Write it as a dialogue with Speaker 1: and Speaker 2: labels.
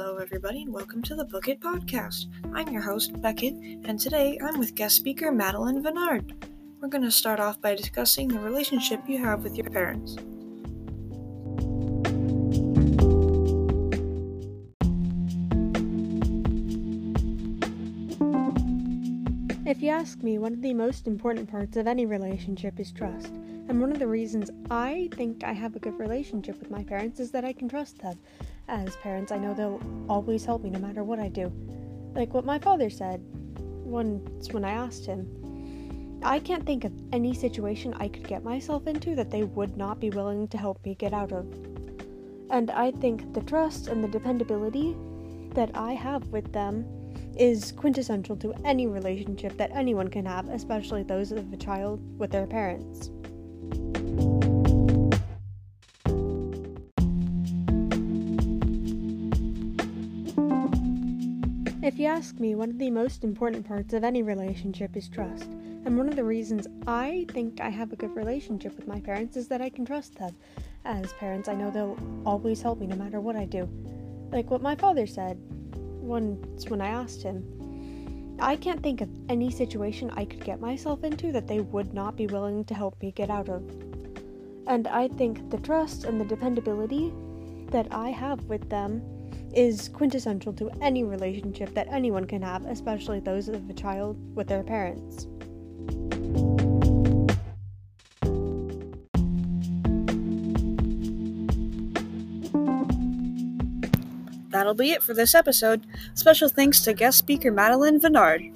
Speaker 1: everybody, and welcome to the Book It Podcast. I'm your host, Beckett, and today I'm with guest speaker Madeleine Vennard. We're going to start off by discussing the relationship you have with your parents.
Speaker 2: If you ask me, one of the most important parts of any relationship is trust. And one of the reasons I think I have a good relationship with my parents is that I can trust them. As parents, I know they'll always help me no matter what I do. Like what my father said once when I asked him. I can't think of any situation I could get myself into that they would not be willing to help me get out of. And I think the trust and the dependability that I have with them is quintessential to any relationship that anyone can have, especially those of a child with their parents. If you ask me, one of the most important parts of any relationship is trust. And one of the reasons I think I have a good relationship with my parents is that I can trust them. As parents, I know they'll always help me no matter what I do. Like what my father said once when I asked him. I can't think of any situation I could get myself into that they would not be willing to help me get out of. And I think the trust and the dependability that I have with them is quintessential to any relationship that anyone can have, especially those of a child with their parents.
Speaker 1: That'll be it for this episode. Special thanks to guest speaker Madeleine Vennard.